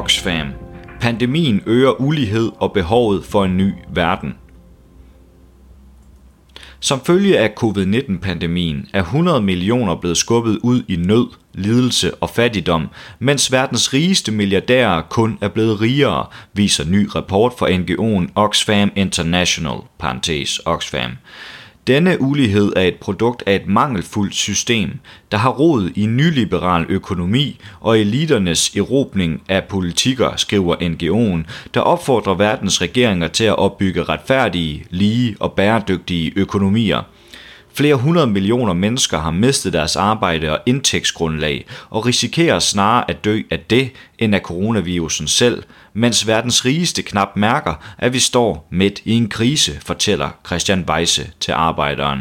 Oxfam. Pandemien øger ulighed og behovet for en ny verden. Som følge af covid-19-pandemien er 100 millioner blevet skubbet ud i nød, lidelse og fattigdom, mens verdens rigeste milliardærer kun er blevet rigere, viser ny rapport fra NGO'en Oxfam International, parentes Oxfam. Denne ulighed er et produkt af et mangelfuldt system, der har rod i nyliberal økonomi og eliternes erobning af politikker, skriver NGO'en, der opfordrer verdens regeringer til at opbygge retfærdige, lige og bæredygtige økonomier – Flere hundrede millioner mennesker har mistet deres arbejde og indtægtsgrundlag og risikerer snarere at dø af det end af coronavirusen selv, mens verdens rigeste knap mærker, at vi står midt i en krise, fortæller Christian Weisse til arbejderen.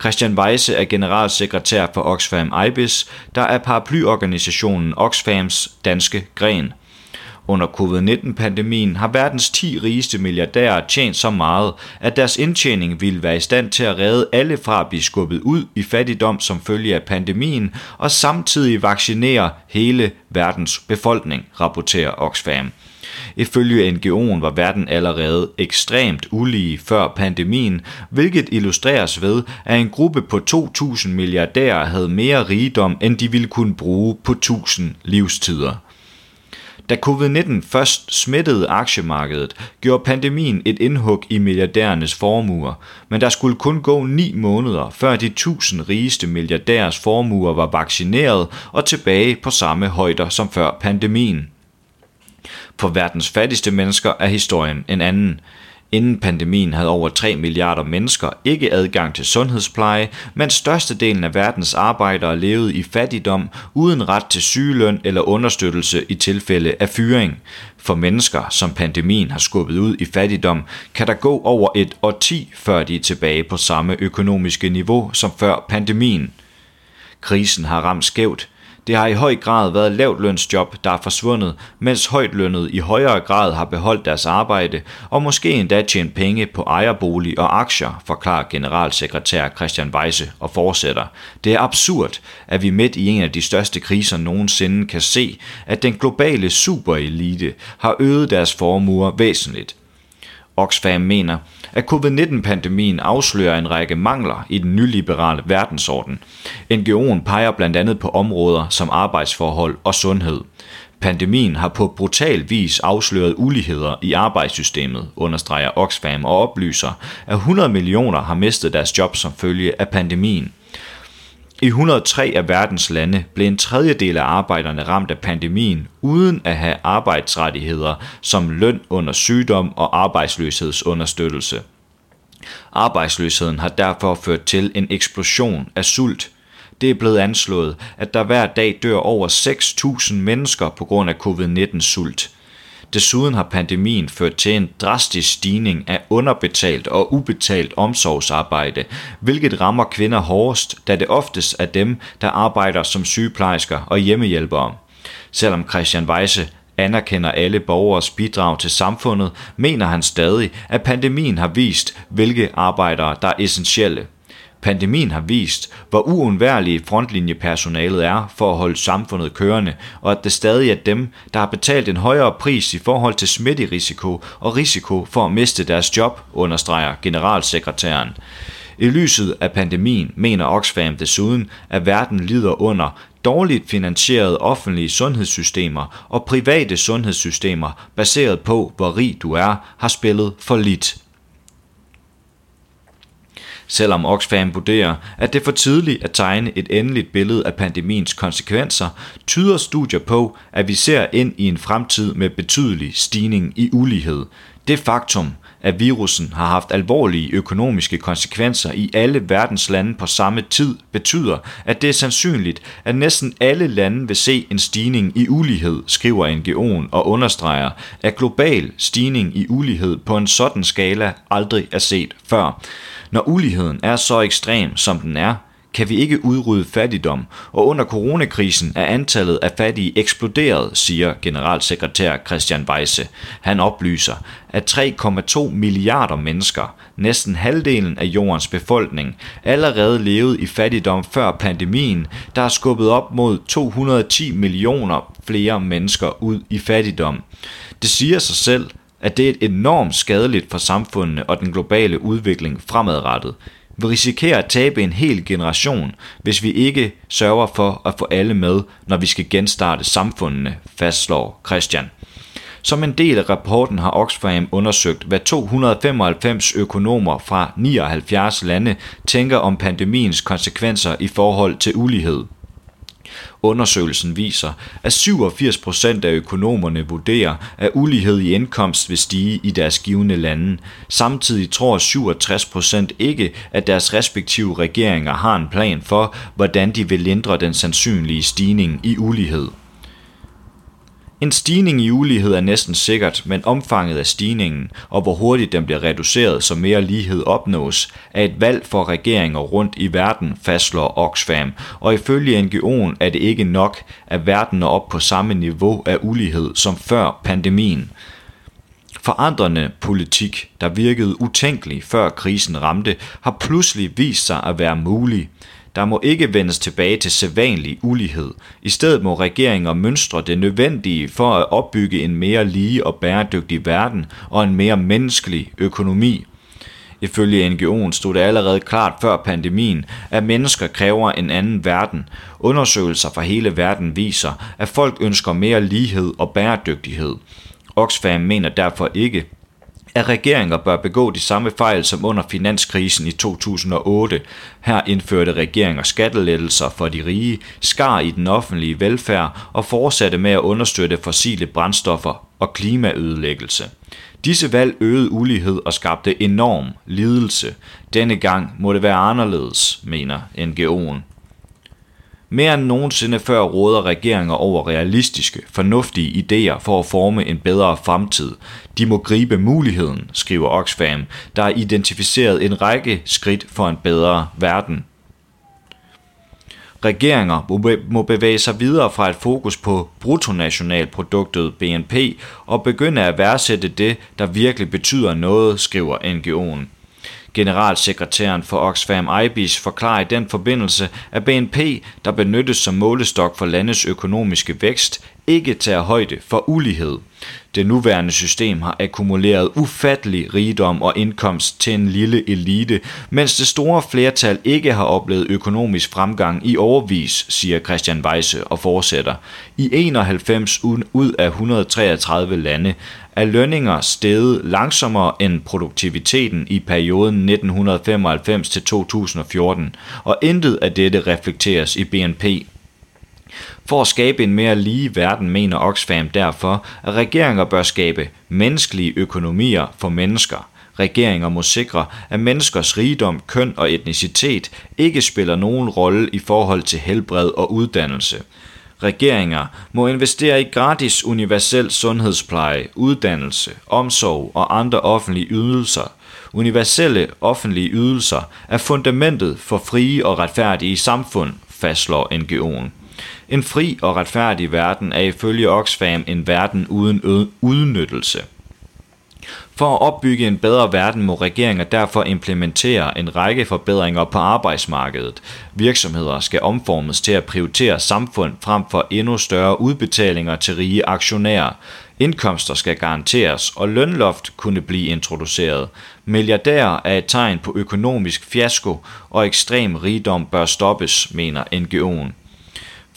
Christian Weisse er generalsekretær for Oxfam IBIS, der er paraplyorganisationen Oxfams danske gren – under covid-19-pandemien har verdens 10 rigeste milliardærer tjent så meget, at deres indtjening ville være i stand til at redde alle fra at blive skubbet ud i fattigdom som følge af pandemien, og samtidig vaccinere hele verdens befolkning, rapporterer Oxfam. Ifølge NGO'en var verden allerede ekstremt ulige før pandemien, hvilket illustreres ved, at en gruppe på 2.000 milliardærer havde mere rigdom, end de ville kunne bruge på 1.000 livstider. Da covid-19 først smittede aktiemarkedet, gjorde pandemien et indhug i milliardærernes formuer, men der skulle kun gå ni måneder, før de tusind rigeste milliardærers formuer var vaccineret og tilbage på samme højder som før pandemien. For verdens fattigste mennesker er historien en anden. Inden pandemien havde over 3 milliarder mennesker ikke adgang til sundhedspleje, mens størstedelen af verdens arbejdere levede i fattigdom uden ret til sygeløn eller understøttelse i tilfælde af fyring. For mennesker, som pandemien har skubbet ud i fattigdom, kan der gå over et årti, før de er tilbage på samme økonomiske niveau som før pandemien. Krisen har ramt skævt, det har i høj grad været lavtlønsjob, der er forsvundet, mens højtlønnet i højere grad har beholdt deres arbejde og måske endda tjent penge på ejerbolig og aktier, forklarer generalsekretær Christian Weise og fortsætter. Det er absurd, at vi midt i en af de største kriser nogensinde kan se, at den globale superelite har øget deres formuer væsentligt. Oxfam mener, at covid-19-pandemien afslører en række mangler i den nyliberale verdensorden. NGO'en peger blandt andet på områder som arbejdsforhold og sundhed. Pandemien har på brutal vis afsløret uligheder i arbejdssystemet, understreger Oxfam og oplyser, at 100 millioner har mistet deres job som følge af pandemien. I 103 af verdens lande blev en tredjedel af arbejderne ramt af pandemien uden at have arbejdsrettigheder som løn under sygdom og arbejdsløshedsunderstøttelse. Arbejdsløsheden har derfor ført til en eksplosion af sult. Det er blevet anslået, at der hver dag dør over 6.000 mennesker på grund af covid-19 sult. Desuden har pandemien ført til en drastisk stigning af underbetalt og ubetalt omsorgsarbejde, hvilket rammer kvinder hårdest, da det oftest er dem, der arbejder som sygeplejersker og hjemmehjælpere. Selvom Christian Weise anerkender alle borgers bidrag til samfundet, mener han stadig, at pandemien har vist, hvilke arbejdere der er essentielle. Pandemien har vist, hvor uundværlige frontlinjepersonalet er for at holde samfundet kørende, og at det stadig er dem, der har betalt en højere pris i forhold til smitterisiko og risiko for at miste deres job, understreger generalsekretæren. I lyset af pandemien mener Oxfam desuden, at verden lider under dårligt finansierede offentlige sundhedssystemer og private sundhedssystemer baseret på, hvor rig du er, har spillet for lidt selvom Oxfam vurderer, at det er for tidligt at tegne et endeligt billede af pandemiens konsekvenser, tyder studier på, at vi ser ind i en fremtid med betydelig stigning i ulighed. Det faktum, at virussen har haft alvorlige økonomiske konsekvenser i alle verdens lande på samme tid, betyder, at det er sandsynligt, at næsten alle lande vil se en stigning i ulighed, skriver NGO'en og understreger, at global stigning i ulighed på en sådan skala aldrig er set før. Når uligheden er så ekstrem, som den er, kan vi ikke udrydde fattigdom, og under coronakrisen er antallet af fattige eksploderet, siger generalsekretær Christian Weisse. Han oplyser, at 3,2 milliarder mennesker, næsten halvdelen af jordens befolkning, allerede levede i fattigdom før pandemien, der har skubbet op mod 210 millioner flere mennesker ud i fattigdom. Det siger sig selv, at det er enormt skadeligt for samfundene og den globale udvikling fremadrettet. Vi risikerer at tabe en hel generation, hvis vi ikke sørger for at få alle med, når vi skal genstarte samfundene, fastslår Christian. Som en del af rapporten har Oxfam undersøgt, hvad 295 økonomer fra 79 lande tænker om pandemiens konsekvenser i forhold til ulighed. Undersøgelsen viser, at 87 procent af økonomerne vurderer, at ulighed i indkomst vil stige i deres givende lande. Samtidig tror 67 procent ikke, at deres respektive regeringer har en plan for, hvordan de vil lindre den sandsynlige stigning i ulighed. En stigning i ulighed er næsten sikkert, men omfanget af stigningen og hvor hurtigt den bliver reduceret, så mere lighed opnås, er et valg for regeringer rundt i verden, fastslår Oxfam, og ifølge NGO'en er det ikke nok, at verden er op på samme niveau af ulighed som før pandemien. Forandrende politik, der virkede utænkelig før krisen ramte, har pludselig vist sig at være mulig. Der må ikke vendes tilbage til sædvanlig ulighed. I stedet må regeringer mønstre det nødvendige for at opbygge en mere lige og bæredygtig verden og en mere menneskelig økonomi. Ifølge NGO'en stod det allerede klart før pandemien, at mennesker kræver en anden verden. Undersøgelser fra hele verden viser, at folk ønsker mere lighed og bæredygtighed. Oxfam mener derfor ikke, at regeringer bør begå de samme fejl som under finanskrisen i 2008. Her indførte regeringer skattelettelser for de rige, skar i den offentlige velfærd og fortsatte med at understøtte fossile brændstoffer og klimaødelæggelse. Disse valg øgede ulighed og skabte enorm lidelse. Denne gang må det være anderledes, mener NGO'en. Mere end nogensinde før råder regeringer over realistiske, fornuftige idéer for at forme en bedre fremtid. De må gribe muligheden, skriver Oxfam, der har identificeret en række skridt for en bedre verden. Regeringer må bevæge sig videre fra et fokus på bruttonationalproduktet BNP og begynde at værdsætte det, der virkelig betyder noget, skriver NGO'en. Generalsekretæren for Oxfam IBIS forklarer i den forbindelse, at BNP, der benyttes som målestok for landets økonomiske vækst, ikke tager højde for ulighed. Det nuværende system har akkumuleret ufattelig rigdom og indkomst til en lille elite, mens det store flertal ikke har oplevet økonomisk fremgang i overvis, siger Christian Weisse og fortsætter. I 91 ud af 133 lande er lønninger steget langsommere end produktiviteten i perioden 1995 til 2014, og intet af dette reflekteres i BNP. For at skabe en mere lige verden mener Oxfam derfor, at regeringer bør skabe menneskelige økonomier for mennesker. Regeringer må sikre, at menneskers rigdom, køn og etnicitet ikke spiller nogen rolle i forhold til helbred og uddannelse. Regeringer må investere i gratis universel sundhedspleje, uddannelse, omsorg og andre offentlige ydelser. Universelle offentlige ydelser er fundamentet for frie og retfærdige samfund, fastslår NGO'en. En fri og retfærdig verden er ifølge Oxfam en verden uden udnyttelse. For at opbygge en bedre verden må regeringer derfor implementere en række forbedringer på arbejdsmarkedet. Virksomheder skal omformes til at prioritere samfund frem for endnu større udbetalinger til rige aktionærer. Indkomster skal garanteres, og lønloft kunne blive introduceret. Milliardærer er et tegn på økonomisk fiasko, og ekstrem rigdom bør stoppes, mener NGO'en.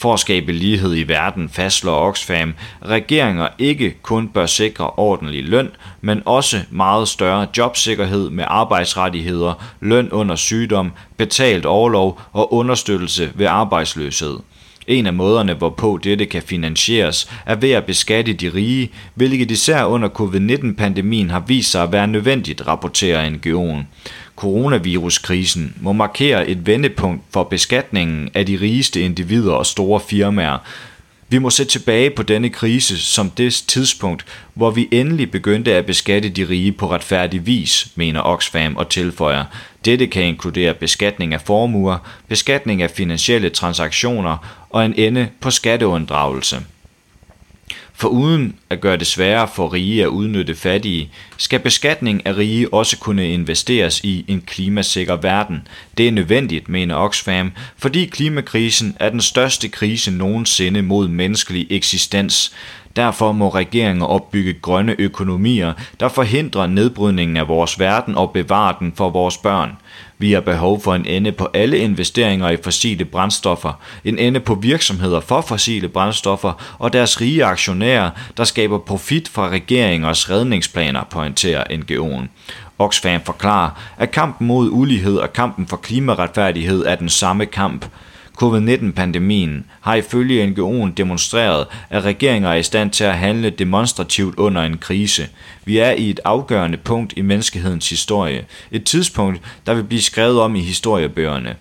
For at skabe lighed i verden fastslår Oxfam, regeringer ikke kun bør sikre ordentlig løn, men også meget større jobsikkerhed med arbejdsrettigheder, løn under sygdom, betalt overlov og understøttelse ved arbejdsløshed. En af måderne, hvorpå dette kan finansieres, er ved at beskatte de rige, hvilket især under covid-19-pandemien har vist sig at være nødvendigt, rapporterer NGO'en. Coronaviruskrisen må markere et vendepunkt for beskatningen af de rigeste individer og store firmaer. Vi må se tilbage på denne krise som det tidspunkt, hvor vi endelig begyndte at beskatte de rige på retfærdig vis, mener Oxfam og tilføjer. Dette kan inkludere beskatning af formuer, beskatning af finansielle transaktioner og en ende på skatteunddragelse. For uden at gøre det sværere for rige at udnytte fattige, skal beskatning af rige også kunne investeres i en klimasikker verden. Det er nødvendigt, mener Oxfam, fordi klimakrisen er den største krise nogensinde mod menneskelig eksistens. Derfor må regeringer opbygge grønne økonomier, der forhindrer nedbrydningen af vores verden og bevarer den for vores børn. Vi har behov for en ende på alle investeringer i fossile brændstoffer, en ende på virksomheder for fossile brændstoffer og deres rige aktionærer, der skaber profit fra regeringers redningsplaner, pointerer NGO'en. Oxfam forklarer, at kampen mod ulighed og kampen for klimaretfærdighed er den samme kamp – Covid-19-pandemien har ifølge NGO'en demonstreret, at regeringer er i stand til at handle demonstrativt under en krise. Vi er i et afgørende punkt i menneskehedens historie. Et tidspunkt, der vil blive skrevet om i historiebøgerne.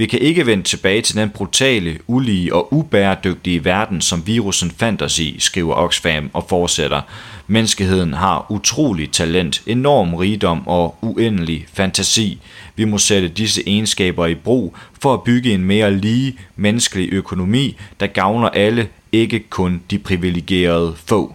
Vi kan ikke vende tilbage til den brutale, ulige og ubæredygtige verden, som virussen fandt os i, skriver Oxfam og fortsætter. Menneskeheden har utrolig talent, enorm rigdom og uendelig fantasi. Vi må sætte disse egenskaber i brug for at bygge en mere lige menneskelig økonomi, der gavner alle, ikke kun de privilegerede få.